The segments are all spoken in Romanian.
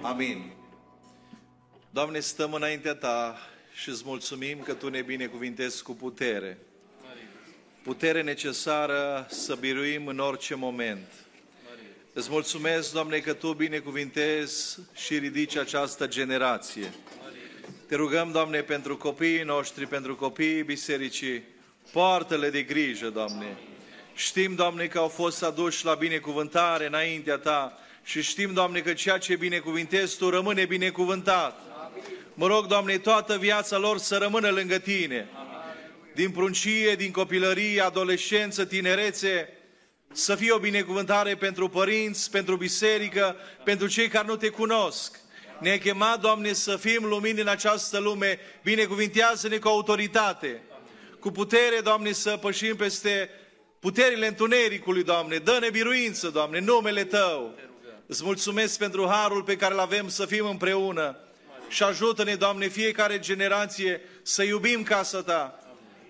Amin. Doamne, stăm înaintea Ta și îți mulțumim că Tu ne binecuvintezi cu putere. Putere necesară să biruim în orice moment. Îți mulțumesc, Doamne, că Tu binecuvintezi și ridici această generație. Te rugăm, Doamne, pentru copiii noștri, pentru copiii bisericii, poartă-le de grijă, Doamne. Știm, Doamne, că au fost aduși la binecuvântare înaintea Ta și știm, Doamne, că ceea ce binecuvintezi Tu rămâne binecuvântat. Mă rog, Doamne, toată viața lor să rămână lângă Tine. Din pruncie, din copilărie, adolescență, tinerețe, să fie o binecuvântare pentru părinți, pentru biserică, pentru cei care nu Te cunosc. Ne-ai chemat, Doamne, să fim lumini în această lume. Binecuvintează-ne cu autoritate, cu putere, Doamne, să pășim peste puterile întunericului, Doamne. Dă-ne biruință, Doamne, numele Tău. Îți mulțumesc pentru harul pe care îl avem să fim împreună. Și ajută-ne, Doamne, fiecare generație să iubim casa Ta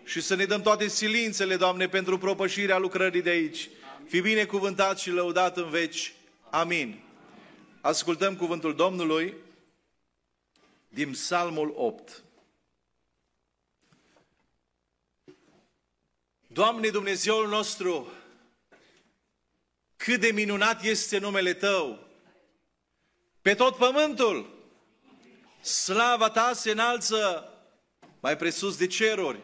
și să ne dăm toate silințele, Doamne, pentru propășirea lucrării de aici. Fi binecuvântat și lăudat în veci. Amin. Ascultăm cuvântul Domnului din Psalmul 8. Doamne Dumnezeul nostru, cât de minunat este numele Tău! Pe tot pământul, slava Ta se înalță mai presus de ceruri.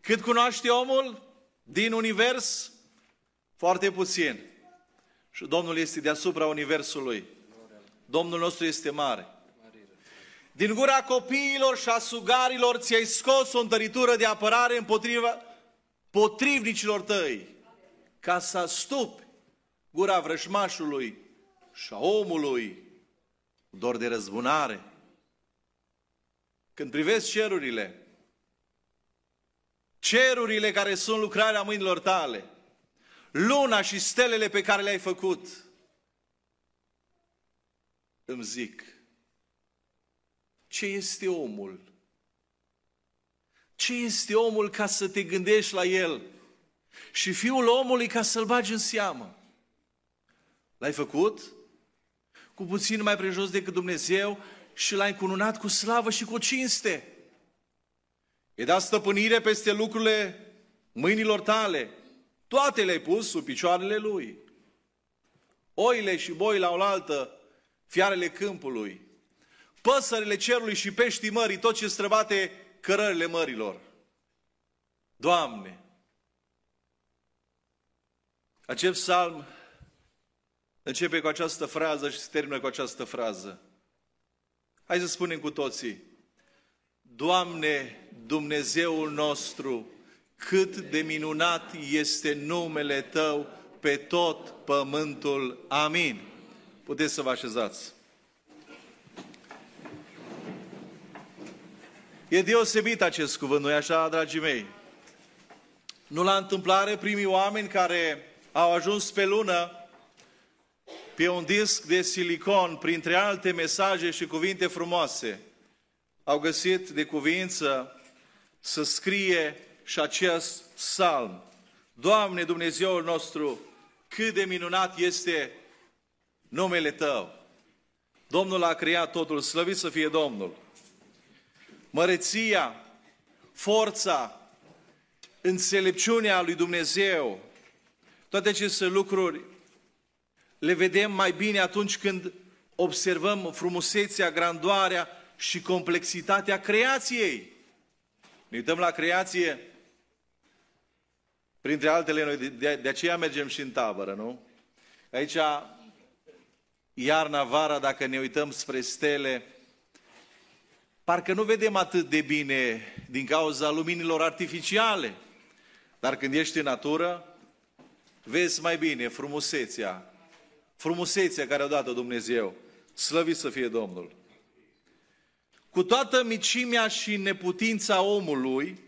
Cât cunoaște omul din univers? Foarte puțin. Și Domnul este deasupra universului. Domnul nostru este mare. Din gura copiilor și a sugarilor ți-ai scos o întăritură de apărare împotriva potrivnicilor tăi, ca să stupi gura vrășmașului și a omului, dor de răzbunare. Când privesc cerurile, cerurile care sunt lucrarea mâinilor tale, luna și stelele pe care le-ai făcut, îmi zic, ce este omul? Ce este omul ca să te gândești la el? Și fiul omului ca să-l bagi în seamă. L-ai făcut? Cu puțin mai prejos decât Dumnezeu și l-ai încununat cu slavă și cu cinste. E dat stăpânire peste lucrurile mâinilor tale. Toate le-ai pus sub picioarele lui. Oile și boi la oaltă, fiarele câmpului, păsările cerului și peștii mării, tot ce străbate cărările mărilor. Doamne! Acest psalm începe cu această frază și se termină cu această frază. Hai să spunem cu toții. Doamne, Dumnezeul nostru, cât de minunat este numele Tău pe tot pământul. Amin. Puteți să vă așezați. E deosebit acest cuvânt, nu așa, dragii mei? Nu la întâmplare, primii oameni care au ajuns pe lună, pe un disc de silicon, printre alte mesaje și cuvinte frumoase, au găsit de cuvință să scrie și acest psalm. Doamne Dumnezeul nostru, cât de minunat este numele Tău! Domnul a creat totul, slăvit să fie Domnul! Măreția, forța, înțelepciunea lui Dumnezeu, toate aceste lucruri le vedem mai bine atunci când observăm frumusețea, grandoarea și complexitatea creației. Ne uităm la creație, printre altele, noi de, de aceea mergem și în tabără, nu? Aici, iarna, vara, dacă ne uităm spre stele, parcă nu vedem atât de bine din cauza luminilor artificiale. Dar când ești în natură, vezi mai bine frumusețea, frumusețea care a dat-o Dumnezeu. Slăvit să fie Domnul! Cu toată micimea și neputința omului,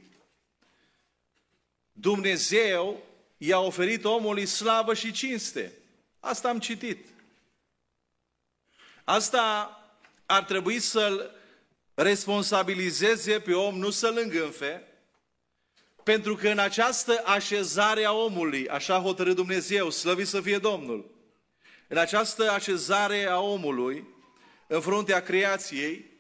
Dumnezeu i-a oferit omului slavă și cinste. Asta am citit. Asta ar trebui să-l responsabilizeze pe om, nu să-l îngânfe, pentru că în această așezare a omului, așa hotărât Dumnezeu, slăvit să fie Domnul, în această așezare a omului, în fruntea creației,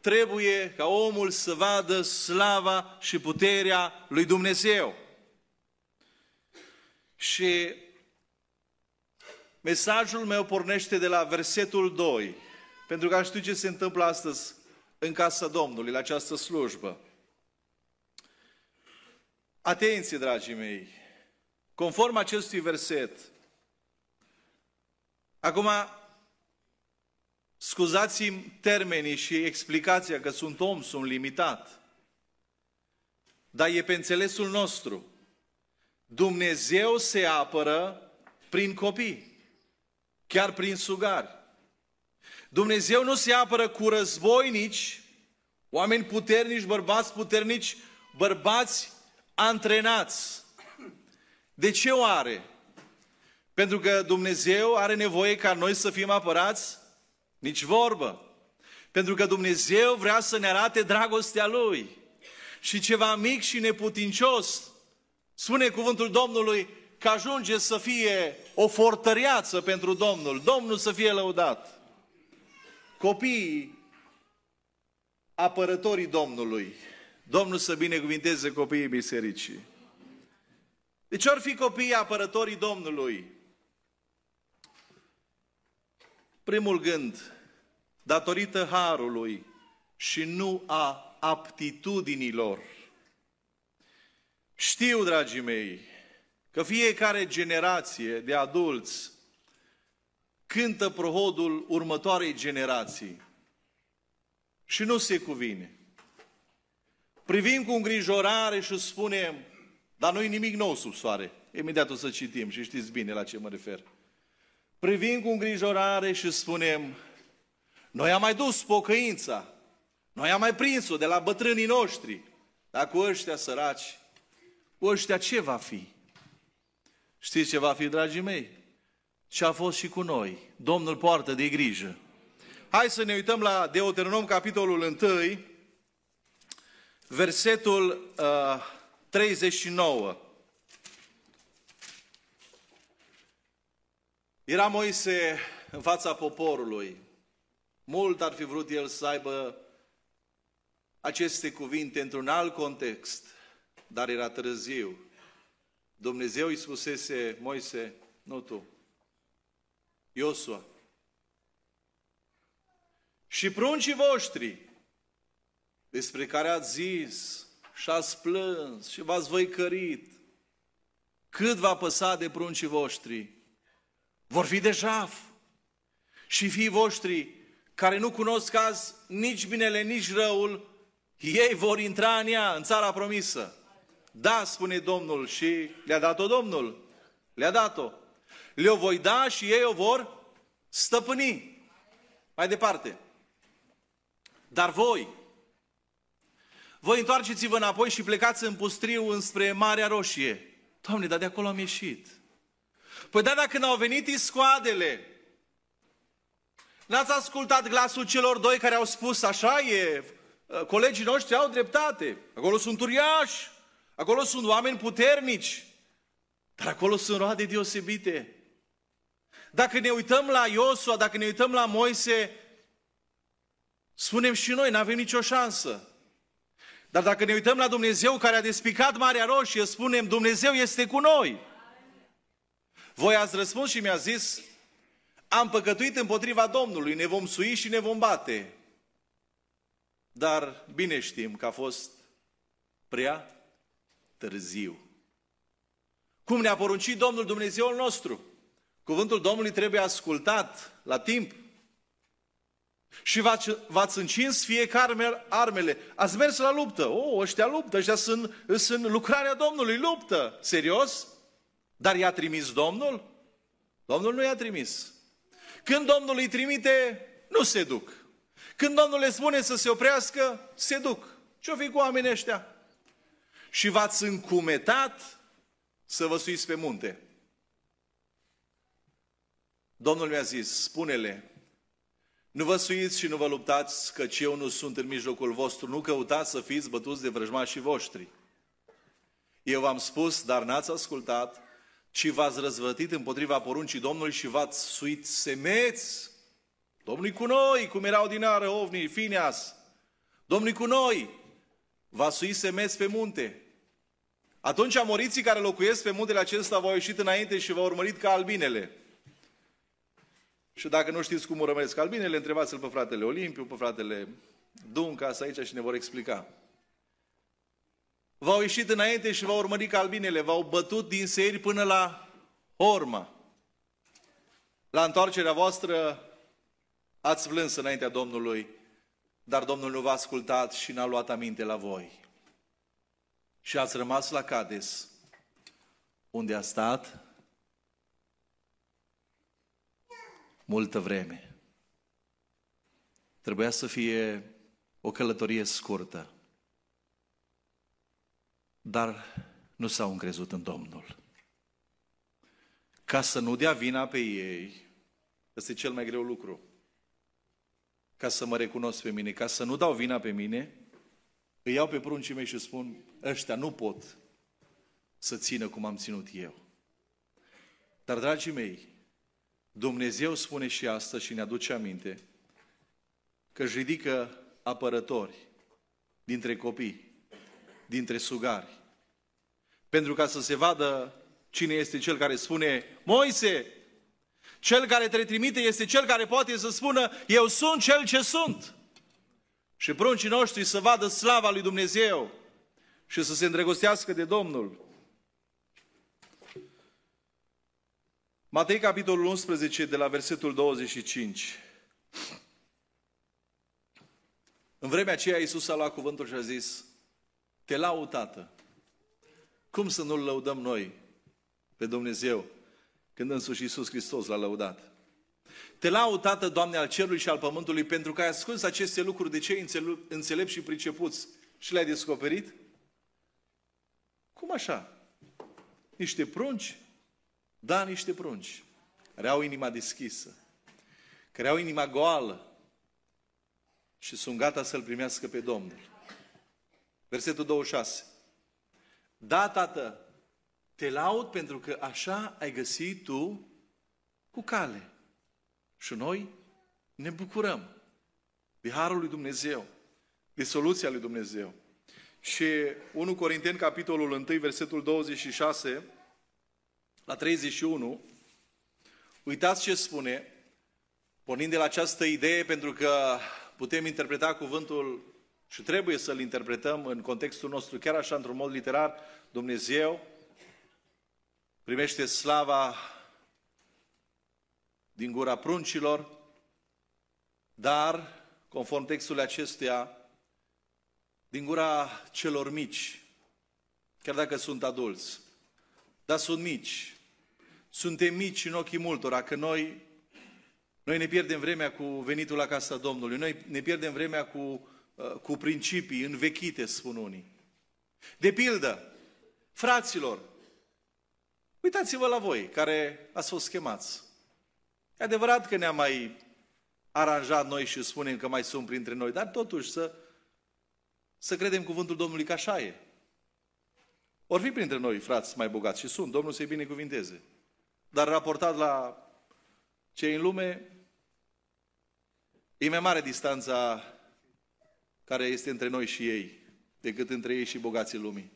trebuie ca omul să vadă slava și puterea lui Dumnezeu. Și mesajul meu pornește de la versetul 2, pentru că știu ce se întâmplă astăzi în casa Domnului, la această slujbă. Atenție, dragii mei! Conform acestui verset, acum scuzați-mi termenii și explicația că sunt om, sunt limitat, dar e pe înțelesul nostru. Dumnezeu se apără prin copii, chiar prin sugari. Dumnezeu nu se apără cu războinici, oameni puternici, bărbați puternici, bărbați antrenați. De ce o are? Pentru că Dumnezeu are nevoie ca noi să fim apărați? Nici vorbă. Pentru că Dumnezeu vrea să ne arate dragostea Lui. Și ceva mic și neputincios, spune cuvântul Domnului, că ajunge să fie o fortăreață pentru Domnul. Domnul să fie lăudat. Copiii apărătorii Domnului. Domnul să binecuvinteze copiii bisericii. De ce ar fi copiii apărătorii Domnului? Primul gând, datorită harului și nu a aptitudinilor. Știu, dragii mei, că fiecare generație de adulți cântă prohodul următoarei generații și nu se cuvine. Privim cu îngrijorare și spunem, dar nu nimic nou sub soare. Imediat o să citim și știți bine la ce mă refer. Privim cu îngrijorare și spunem, noi am mai dus pocăința, noi am mai prins-o de la bătrânii noștri, dar cu ăștia săraci, cu ăștia ce va fi? Știți ce va fi, dragii mei? Ce a fost și cu noi. Domnul poartă de grijă. Hai să ne uităm la Deuteronom, capitolul 1, versetul uh, 39. Era Moise în fața poporului. Mult ar fi vrut el să aibă aceste cuvinte într-un alt context, dar era târziu. Dumnezeu îi spusese, Moise, nu tu, Iosua. Și pruncii voștri, despre care ați zis și ați plâns și v-ați văicărit, cât va păsa de pruncii voștri, vor fi de jaf. Și fii voștri, care nu cunosc azi nici binele, nici răul, ei vor intra în ea, în țara promisă. Da, spune Domnul și le-a dat-o Domnul. Le-a dat-o. Le-o voi da și ei o vor stăpâni. Mai departe. Dar voi, voi întoarceți-vă înapoi și plecați în pustriu înspre Marea Roșie. Doamne, dar de acolo am ieșit. Păi da, dacă n-au venit iscoadele, n-ați ascultat glasul celor doi care au spus așa e, colegii noștri au dreptate, acolo sunt uriași, acolo sunt oameni puternici, dar acolo sunt roade deosebite. Dacă ne uităm la Iosua, dacă ne uităm la Moise, spunem și noi, n-avem nicio șansă. Dar dacă ne uităm la Dumnezeu care a despicat Marea Roșie, spunem, Dumnezeu este cu noi. Voi ați răspuns și mi-a zis, am păcătuit împotriva Domnului, ne vom sui și ne vom bate. Dar bine știm că a fost prea târziu. Cum ne-a poruncit Domnul Dumnezeul nostru? Cuvântul Domnului trebuie ascultat la timp. Și v-ați, v-ați încins fiecare armele. Ați mers la luptă. O, oh, ăștia luptă, ăștia sunt, sunt lucrarea Domnului, luptă. Serios? Dar i-a trimis Domnul? Domnul nu i-a trimis. Când Domnul îi trimite, nu se duc. Când Domnul le spune să se oprească, se duc. Ce-o fi cu oamenii ăștia? Și v-ați încumetat să vă suiți pe munte. Domnul mi-a zis, spune-le, nu vă suiți și nu vă luptați, căci eu nu sunt în mijlocul vostru, nu căutați să fiți bătuți de vrăjmașii voștri. Eu v-am spus, dar n-ați ascultat, și v-ați răzvătit împotriva poruncii Domnului și v-ați suit semeți Domnul cu noi, cum erau din ară ovnii, Fineas. Domnul cu noi, va sui semeț pe munte. Atunci amoriții care locuiesc pe muntele acesta v-au ieșit înainte și v-au urmărit ca albinele. Și dacă nu știți cum urmăresc albinele, întrebați-l pe fratele Olimpiu, pe fratele Duncas aici și ne vor explica. V-au ieșit înainte și v-au urmărit ca albinele, v-au bătut din seri până la Orma. La întoarcerea voastră ați plâns înaintea Domnului, dar Domnul nu v-a ascultat și n-a luat aminte la voi. Și ați rămas la Cades, unde a stat multă vreme. Trebuia să fie o călătorie scurtă, dar nu s-au încrezut în Domnul ca să nu dea vina pe ei, ăsta e cel mai greu lucru. Ca să mă recunosc pe mine, ca să nu dau vina pe mine, îi iau pe pruncii mei și spun, ăștia nu pot să țină cum am ținut eu. Dar, dragii mei, Dumnezeu spune și asta și ne aduce aminte că își ridică apărători dintre copii, dintre sugari, pentru ca să se vadă Cine este cel care spune, Moise, cel care te trimite este cel care poate să spună, eu sunt cel ce sunt. Și pruncii noștri să vadă slava lui Dumnezeu și să se îndrăgostească de Domnul. Matei, capitolul 11, de la versetul 25. În vremea aceea Iisus a luat cuvântul și a zis, Te laud, Tată. Cum să nu-L lăudăm noi? pe Dumnezeu când însuși Iisus Hristos l-a lăudat. Te laud, Tată, Doamne, al cerului și al pământului, pentru că ai ascuns aceste lucruri de cei înțelepți și pricepuți și le-ai descoperit? Cum așa? Niște prunci? Da, niște prunci. Care au inima deschisă. Care au inima goală. Și sunt gata să-L primească pe Domnul. Versetul 26. Da, Tată, te laud pentru că așa ai găsit tu cu cale. Și noi ne bucurăm de Harul lui Dumnezeu, de soluția lui Dumnezeu. Și 1 Corinteni, capitolul 1, versetul 26 la 31, uitați ce spune, pornind de la această idee, pentru că putem interpreta cuvântul și trebuie să-l interpretăm în contextul nostru, chiar așa, într-un mod literar, Dumnezeu primește slava din gura pruncilor, dar, conform textului acestuia, din gura celor mici, chiar dacă sunt adulți, dar sunt mici. Suntem mici în ochii multora, că noi, noi ne pierdem vremea cu venitul la casa Domnului, noi ne pierdem vremea cu, uh, cu principii învechite, spun unii. De pildă, fraților, Uitați-vă la voi, care ați fost chemați. E adevărat că ne-am mai aranjat noi și spunem că mai sunt printre noi, dar totuși să, să credem cuvântul Domnului că așa e. Or fi printre noi frați mai bogați și sunt, Domnul să-i binecuvinteze. Dar raportat la cei în lume, e mai mare distanța care este între noi și ei decât între ei și bogații lumii.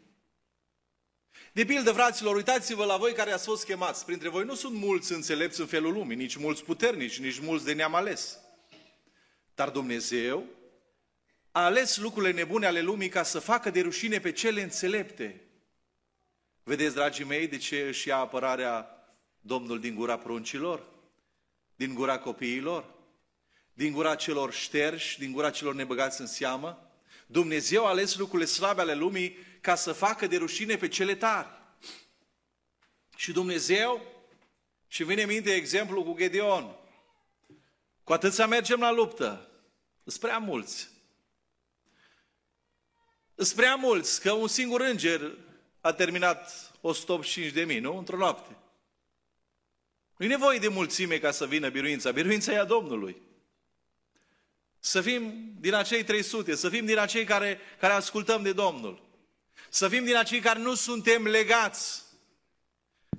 De pildă, fraților, uitați-vă la voi care ați fost chemați. Printre voi nu sunt mulți înțelepți în felul lumii, nici mulți puternici, nici mulți de neam ales. Dar Dumnezeu a ales lucrurile nebune ale lumii ca să facă de rușine pe cele înțelepte. Vedeți, dragii mei, de ce își ia apărarea Domnul din gura pruncilor? Din gura copiilor? Din gura celor șterși? Din gura celor nebăgați în seamă? Dumnezeu a ales lucrurile slabe ale lumii ca să facă de rușine pe cele tari. Și Dumnezeu, și vine minte exemplu cu Gedeon, cu atât să mergem la luptă, sunt prea mulți. Sunt prea mulți, că un singur înger a terminat 185 de mii, nu? Într-o noapte. Nu-i nevoie de mulțime ca să vină biruința. Biruința e a Domnului. Să fim din acei 300, să fim din acei care, care ascultăm de Domnul. Să fim din acei care nu suntem legați.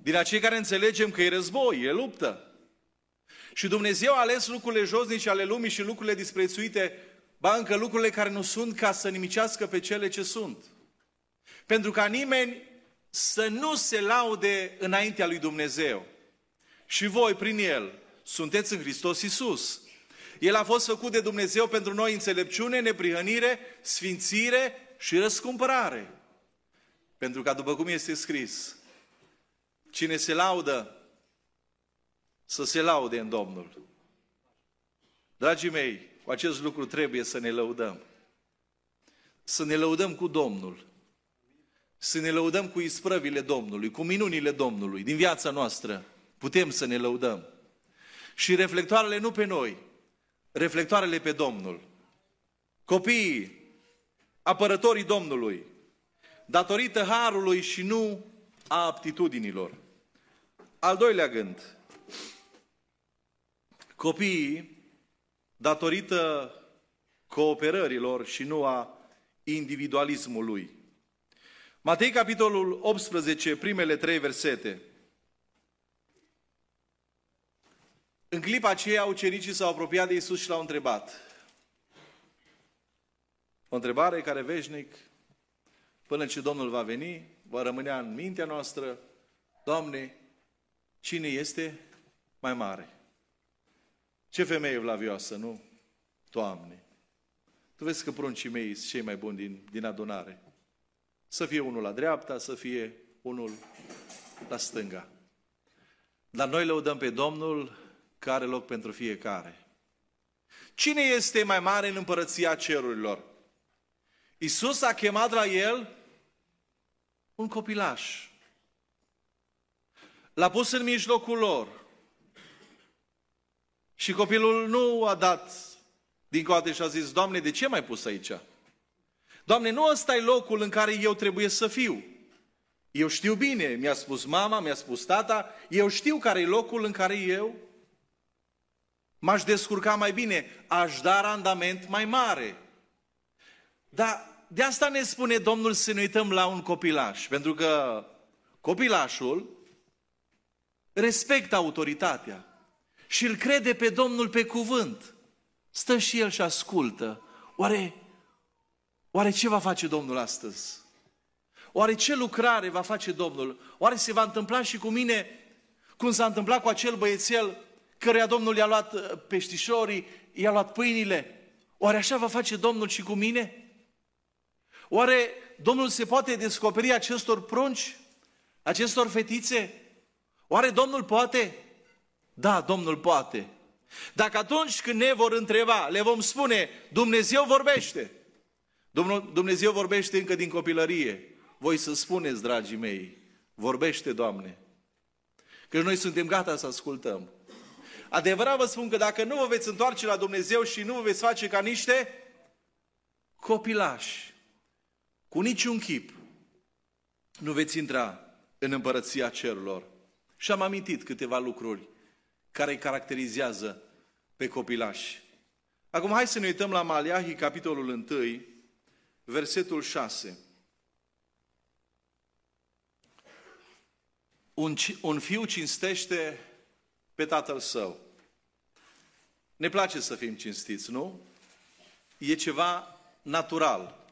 Din acei care înțelegem că e război, e luptă. Și Dumnezeu a ales lucrurile josnice ale lumii și lucrurile disprețuite, ba încă lucrurile care nu sunt, ca să nimicească pe cele ce sunt. Pentru ca nimeni să nu se laude înaintea lui Dumnezeu. Și voi, prin El, sunteți în Hristos Iisus. El a fost făcut de Dumnezeu pentru noi înțelepciune, neprihănire, sfințire și răscumpărare. Pentru că, după cum este scris, cine se laudă, să se laude în Domnul. Dragii mei, cu acest lucru trebuie să ne lăudăm. Să ne lăudăm cu Domnul. Să ne lăudăm cu isprăvile Domnului, cu minunile Domnului din viața noastră. Putem să ne lăudăm. Și reflectoarele nu pe noi, reflectoarele pe Domnul. Copiii, apărătorii Domnului, datorită harului și nu a aptitudinilor. Al doilea gând, copiii, datorită cooperărilor și nu a individualismului. Matei, capitolul 18, primele trei versete. În clipa aceea, ucenicii s-au apropiat de Isus și l-au întrebat. O întrebare care veșnic, până ce Domnul va veni, va rămânea în mintea noastră, Doamne, cine este mai mare? Ce femeie vlavioasă, nu? Doamne, Tu vezi că pruncii mei sunt cei mai buni din, din adunare. Să fie unul la dreapta, să fie unul la stânga. Dar noi lăudăm pe Domnul care are loc pentru fiecare. Cine este mai mare în împărăția cerurilor? Isus a chemat la el un copilaș. L-a pus în mijlocul lor. Și copilul nu a dat din coate și a zis, Doamne, de ce m-ai pus aici? Doamne, nu ăsta e locul în care eu trebuie să fiu. Eu știu bine, mi-a spus mama, mi-a spus tata, eu știu care e locul în care eu m-aș descurca mai bine, aș da randament mai mare. Dar de asta ne spune Domnul să ne uităm la un copilaș, pentru că copilașul respectă autoritatea și îl crede pe Domnul pe cuvânt. Stă și el și ascultă. Oare, oare ce va face Domnul astăzi? Oare ce lucrare va face Domnul? Oare se va întâmpla și cu mine cum s-a întâmplat cu acel băiețel căruia Domnul i-a luat uh, peștișorii, i-a luat pâinile? Oare așa va face Domnul și cu mine? Oare Domnul se poate descoperi acestor prunci, acestor fetițe? Oare Domnul poate? Da, Domnul poate. Dacă atunci când ne vor întreba, le vom spune, Dumnezeu vorbește. Dumnezeu vorbește încă din copilărie. Voi să spuneți, dragii mei, vorbește, Doamne. Că noi suntem gata să ascultăm. Adevărat vă spun că dacă nu vă veți întoarce la Dumnezeu și nu vă veți face ca niște copilași, cu niciun chip, nu veți intra în împărăția cerurilor. Și am amintit câteva lucruri care îi caracterizează pe copilași. Acum hai să ne uităm la Maliahi, capitolul 1, versetul 6. Un, un fiu cinstește pe tatăl său. Ne place să fim cinstiți, nu? E ceva natural.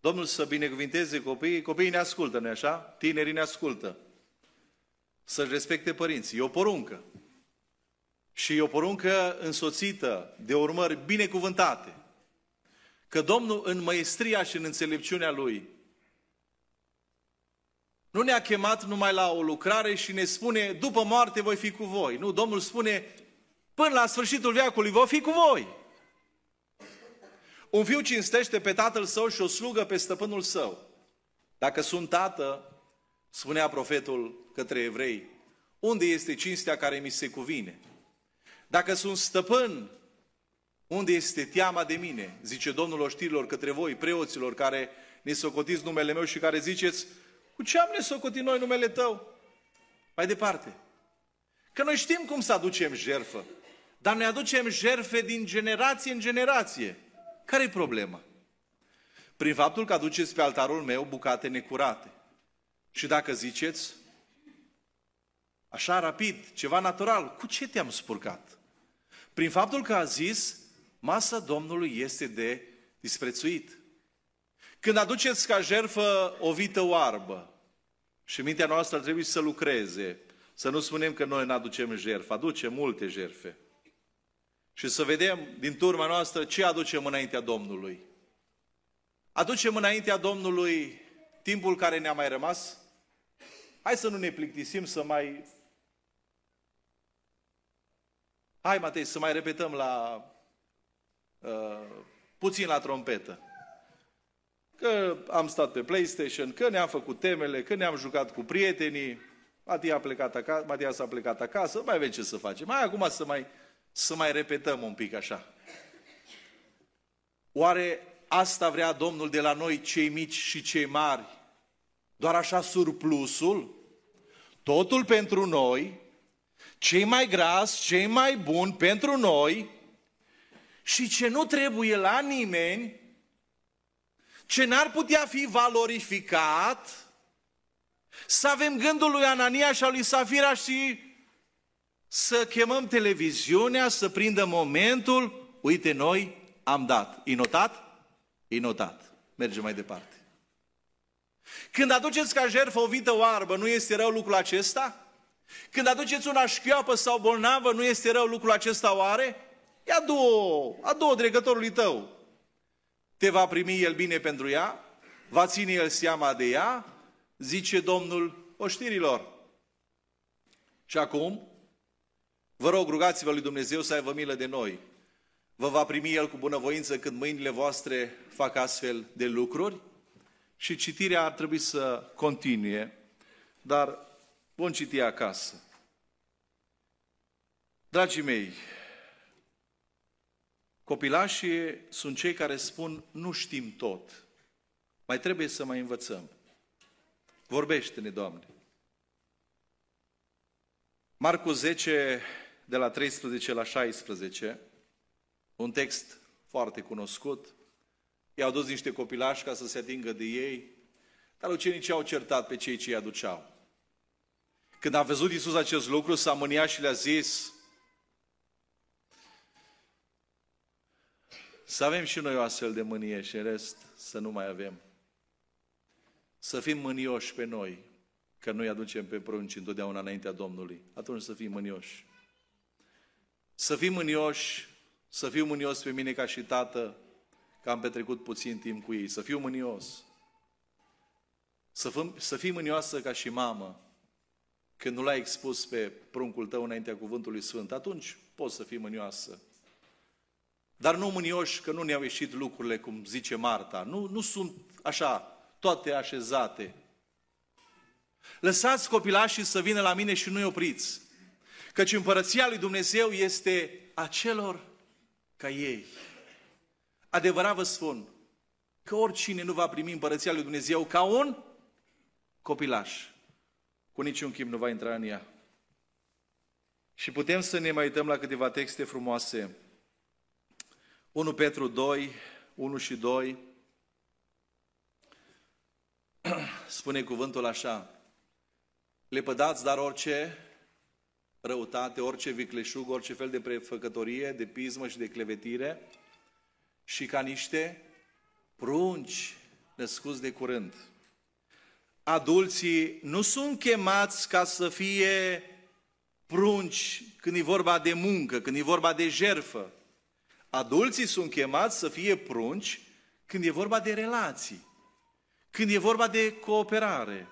Domnul să binecuvinteze copiii, copiii ne ascultă, nu așa? Tinerii ne ascultă. Să-și respecte părinții. E o poruncă. Și e o poruncă însoțită de urmări binecuvântate. Că Domnul în măestria și în înțelepciunea Lui nu ne-a chemat numai la o lucrare și ne spune, după moarte voi fi cu voi. Nu, Domnul spune, până la sfârșitul veacului voi fi cu voi. Un fiu cinstește pe tatăl său și o slugă pe stăpânul său. Dacă sunt tată, spunea profetul către evrei, unde este cinstea care mi se cuvine? Dacă sunt stăpân, unde este teama de mine? Zice Domnul oștirilor către voi, preoților care ne socotiți numele meu și care ziceți, cu ce am ne socotit noi numele tău? Mai departe. Că noi știm cum să aducem jerfă, dar ne aducem jerfe din generație în generație. Care e problema? Prin faptul că aduceți pe altarul meu bucate necurate. Și dacă ziceți, așa rapid, ceva natural. Cu ce te-am spurcat? Prin faptul că a zis, masa Domnului este de disprețuit. Când aduceți ca jerfă o vită oarbă și mintea noastră trebuie să lucreze, să nu spunem că noi ne aducem jerfă, aducem multe jerfe. Și să vedem din turma noastră ce aducem înaintea Domnului. Aducem înaintea Domnului timpul care ne-a mai rămas? Hai să nu ne plictisim să mai... Hai, Matei, să mai repetăm la... Uh, puțin la trompetă. Că am stat pe PlayStation, că ne-am făcut temele, că ne-am jucat cu prietenii, Matia, a plecat acasă, Matia s-a plecat acasă, mai avem ce să facem. Mai acum să mai, să mai repetăm un pic așa. Oare asta vrea Domnul de la noi, cei mici și cei mari? Doar așa surplusul? Totul pentru noi, cei mai gras, cei mai buni pentru noi și ce nu trebuie la nimeni, ce n-ar putea fi valorificat, să avem gândul lui Anania și al lui Safira și să chemăm televiziunea, să prindă momentul, uite, noi am dat. E notat? E notat. Mergem mai departe. Când aduceți ca jertfă o vită oarbă, nu este rău lucrul acesta? Când aduceți una șchioapă sau bolnavă, nu este rău lucrul acesta oare? Ia două, a două dregătorului tău. Te va primi el bine pentru ea, va ține el seama de ea, zice Domnul oștirilor. Și acum, vă rog, rugați-vă lui Dumnezeu să aibă milă de noi. Vă va primi El cu bunăvoință când mâinile voastre fac astfel de lucruri? Și citirea ar trebui să continue, dar vom citi acasă. Dragii mei, copilașii sunt cei care spun nu știm tot, mai trebuie să mai învățăm. Vorbește-ne, Doamne. Marcu 10, de la 13 la 16, un text foarte cunoscut. I-au dus niște copilași ca să se atingă de ei, dar ucenicii au certat pe cei ce îi aduceau. Când a văzut Iisus acest lucru, s-a mâniat și le-a zis, să avem și noi o astfel de mânie și în rest să nu mai avem. Să fim mânioși pe noi, că noi aducem pe prunci întotdeauna înaintea Domnului. Atunci să fim mânioși. Să fim mânioși, să fiu mânios pe mine ca și tată, că am petrecut puțin timp cu ei. Să fiu mânios. Să, fim, să fii mânioasă ca și mamă, când nu l-ai expus pe pruncul tău înaintea cuvântului Sfânt, atunci poți să fii mânioasă. Dar nu mânioși că nu ne-au ieșit lucrurile, cum zice Marta. Nu, nu sunt așa toate așezate. Lăsați copilașii să vină la mine și nu-i opriți. Căci împărăția lui Dumnezeu este a celor ca ei. Adevărat vă spun că oricine nu va primi împărăția lui Dumnezeu ca un copilaș, cu niciun chip nu va intra în ea. Și putem să ne mai uităm la câteva texte frumoase. 1 Petru 2, 1 și 2, spune cuvântul așa, lepădați dar orice răutate, orice vicleșug, orice fel de prefăcătorie, de pismă și de clevetire și ca niște prunci născuți de curând. Adulții nu sunt chemați ca să fie prunci când e vorba de muncă, când e vorba de jerfă. Adulții sunt chemați să fie prunci când e vorba de relații. Când e vorba de cooperare,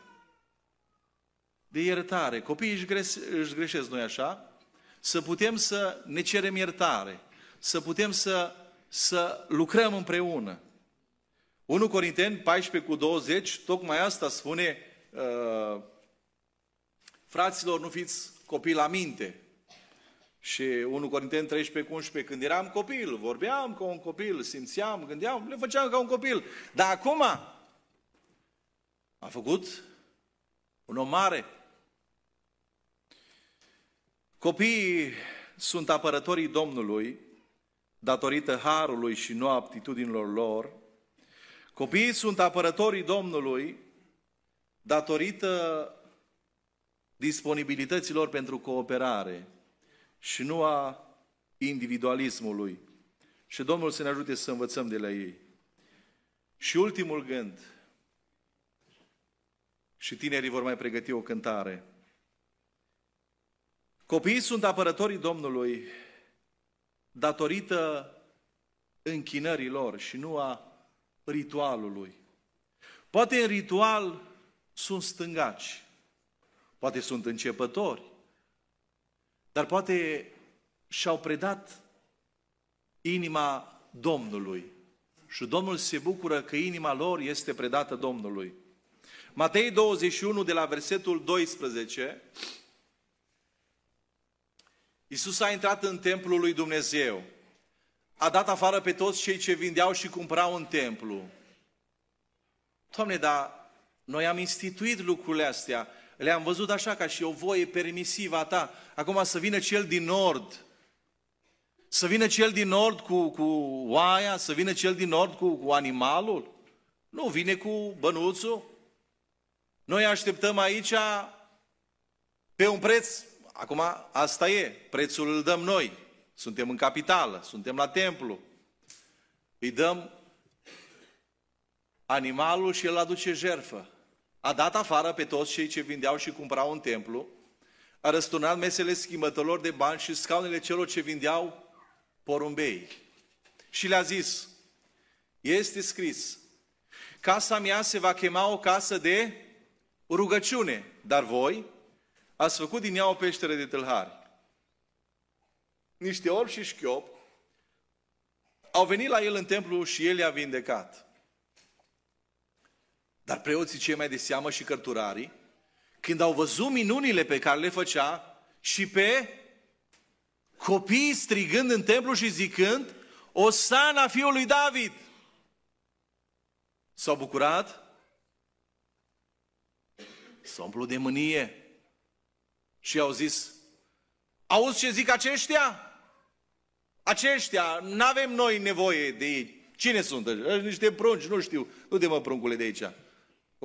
de iertare, copiii își, greș, își greșesc noi așa, să putem să ne cerem iertare, să putem să, să lucrăm împreună. 1 Corinteni 14 cu 20, tocmai asta spune, uh, fraților, nu fiți copii la minte. Și 1 Corinteni 13 cu 11, când eram copil, vorbeam ca un copil, simțeam, gândeam, le făceam ca un copil. Dar acum a făcut un om mare. Copiii sunt apărătorii Domnului datorită harului și nu aptitudinilor lor. Copiii sunt apărătorii Domnului datorită disponibilităților pentru cooperare și nu a individualismului. Și Domnul să ne ajute să învățăm de la ei. Și ultimul gând, și tinerii vor mai pregăti o cântare. Copiii sunt apărătorii Domnului datorită închinării lor și nu a ritualului. Poate în ritual sunt stângaci, poate sunt începători, dar poate și-au predat inima Domnului. Și Domnul se bucură că inima lor este predată Domnului. Matei 21, de la versetul 12, Iisus a intrat în templul lui Dumnezeu. A dat afară pe toți cei ce vindeau și cumpărau în templu. Doamne, dar noi am instituit lucrurile astea, le-am văzut așa ca și o voie permisivă a ta. Acum să vină cel din nord, să vină cel din nord cu, cu oaia, să vină cel din nord cu, cu animalul. Nu, vine cu bănuțul. Noi așteptăm aici pe un preț, acum asta e, prețul îl dăm noi. Suntem în capitală, suntem la templu. Îi dăm animalul și el aduce jerfă. A dat afară pe toți cei ce vindeau și cumpărau în templu, a răsturnat mesele schimbătorilor de bani și scaunele celor ce vindeau porumbei. Și le-a zis, este scris, casa mea se va chema o casă de rugăciune, dar voi ați făcut din ea o peșteră de tâlhari. Niște orbi și șchiop au venit la el în templu și el i-a vindecat. Dar preoții cei mai de seamă și cărturarii, când au văzut minunile pe care le făcea și pe copiii strigând în templu și zicând, Osana fiului David, s-au bucurat s-a umplut de mânie și au zis, auzi ce zic aceștia? Aceștia, nu avem noi nevoie de ei. Cine sunt? Niște prunci, nu știu. Nu de mă pruncule de aici.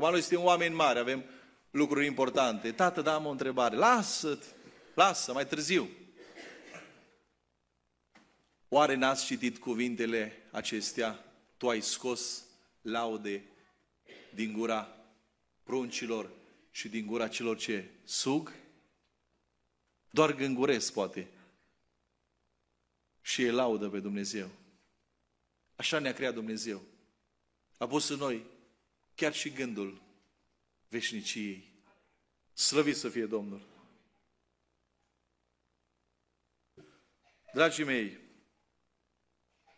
Cum noi suntem oameni mari, avem lucruri importante. Tată, da, am o întrebare. lasă lasă, mai târziu. Oare n-ați citit cuvintele acestea? Tu ai scos laude din gura pruncilor și din gura celor ce sug, doar gânguresc poate. Și e laudă pe Dumnezeu. Așa ne-a creat Dumnezeu. A pus în noi chiar și gândul veșniciei. Slăvit să fie Domnul! Dragii mei,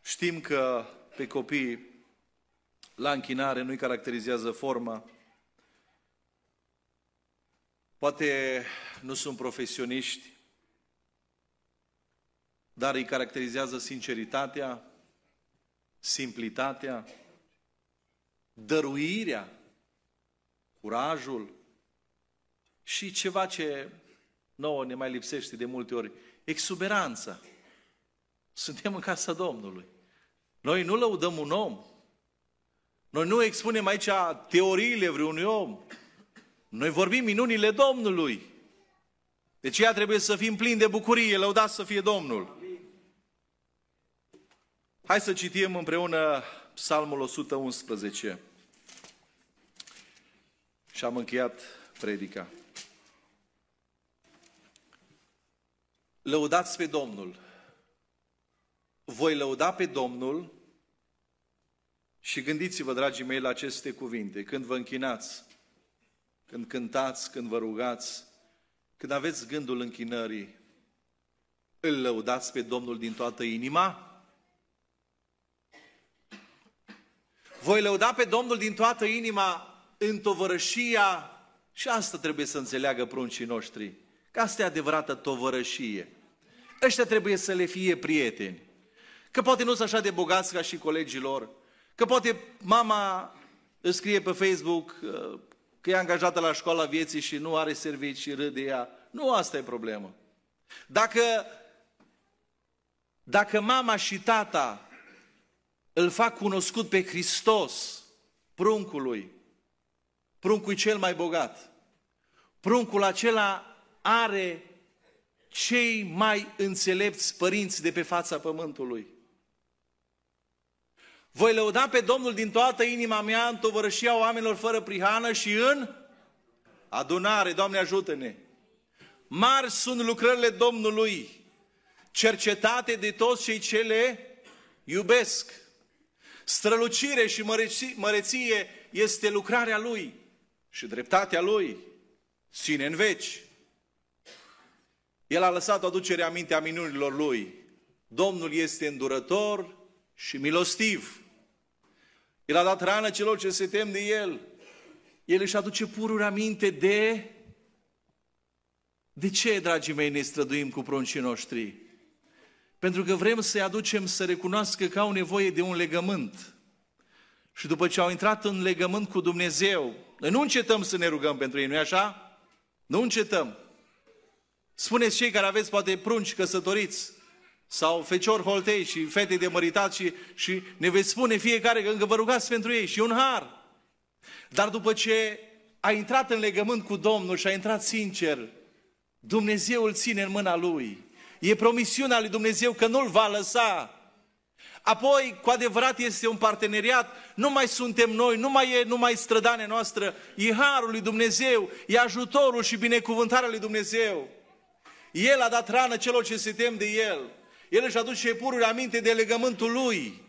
știm că pe copii la închinare nu-i caracterizează forma, Poate nu sunt profesioniști, dar îi caracterizează sinceritatea, simplitatea, dăruirea, curajul și ceva ce nouă ne mai lipsește de multe ori, exuberanța. Suntem în casa Domnului. Noi nu lăudăm un om. Noi nu expunem aici teoriile vreunui om. Noi vorbim minunile Domnului. De aceea trebuie să fim plini de bucurie, lăudat să fie Domnul. Hai să citim împreună Psalmul 111. Și am încheiat predica. Lăudați pe Domnul. Voi lăuda pe Domnul și gândiți-vă, dragii mei, la aceste cuvinte. Când vă închinați, când cântați, când vă rugați, când aveți gândul închinării, îl lăudați pe Domnul din toată inima? Voi lăuda pe Domnul din toată inima în tovărășia și asta trebuie să înțeleagă pruncii noștri, că asta e adevărată tovărășie. Ăștia trebuie să le fie prieteni. Că poate nu sunt așa de bogați ca și colegii lor, că poate mama îți scrie pe Facebook că e angajată la școala vieții și nu are servici și râde ea. Nu asta e problema. Dacă, dacă mama și tata îl fac cunoscut pe Hristos, pruncului, pruncul cel mai bogat, Pruncul acela are cei mai înțelepți părinți de pe fața pământului. Voi lăuda pe Domnul din toată inima mea în tovărășia oamenilor fără prihană și în adunare. Doamne ajută-ne! Mari sunt lucrările Domnului, cercetate de toți cei ce le iubesc. Strălucire și măreție este lucrarea Lui și dreptatea Lui ține în veci. El a lăsat o aducere aminte a minunilor Lui. Domnul este îndurător și milostiv. El a dat rană celor ce se tem de El. El își aduce pururi aminte de... De ce, dragii mei, ne străduim cu pruncii noștri? Pentru că vrem să-i aducem să recunoască că au nevoie de un legământ. Și după ce au intrat în legământ cu Dumnezeu, noi nu încetăm să ne rugăm pentru ei, nu-i așa? Nu încetăm. Spuneți cei care aveți poate prunci căsătoriți sau feciori holtei și fete de măritat și, și ne veți spune fiecare că încă vă rugați pentru ei și un har. Dar după ce a intrat în legământ cu Domnul și a intrat sincer, Dumnezeu îl ține în mâna Lui. E promisiunea lui Dumnezeu că nu-L va lăsa. Apoi, cu adevărat, este un parteneriat. Nu mai suntem noi, nu mai e numai strădania noastră. E harul lui Dumnezeu, e ajutorul și binecuvântarea lui Dumnezeu. El a dat rană celor ce se tem de El. El își aduce pururi aminte de legământul Lui.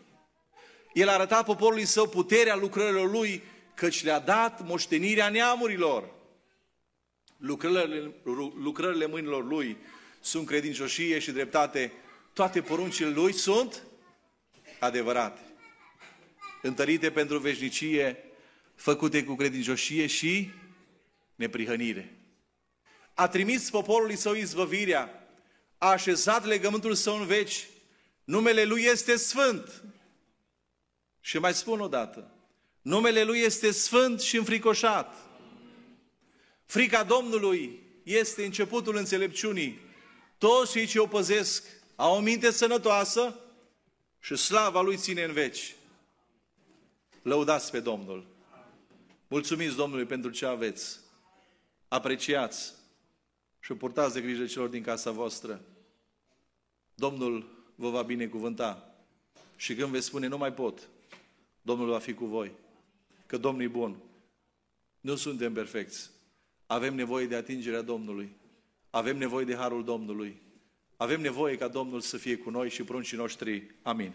El a arătat poporului său puterea lucrărilor Lui, căci le-a dat moștenirea neamurilor. Lucrările, lucrările mâinilor Lui sunt credincioșie și dreptate. Toate poruncile Lui sunt adevărate. Întărite pentru veșnicie, făcute cu credincioșie și neprihănire a trimis poporului său izbăvirea, a așezat legământul său în veci, numele lui este sfânt. Și mai spun o dată, numele lui este sfânt și înfricoșat. Frica Domnului este începutul înțelepciunii. Toți cei ce o păzesc au o minte sănătoasă și slava lui ține în veci. Lăudați pe Domnul. Mulțumiți Domnului pentru ce aveți. Apreciați și purtați de grijă celor din casa voastră. Domnul vă va binecuvânta. Și când veți spune, nu mai pot, Domnul va fi cu voi. Că Domnul e bun. Nu suntem perfecți. Avem nevoie de atingerea Domnului. Avem nevoie de harul Domnului. Avem nevoie ca Domnul să fie cu noi și pruncii noștri. Amin.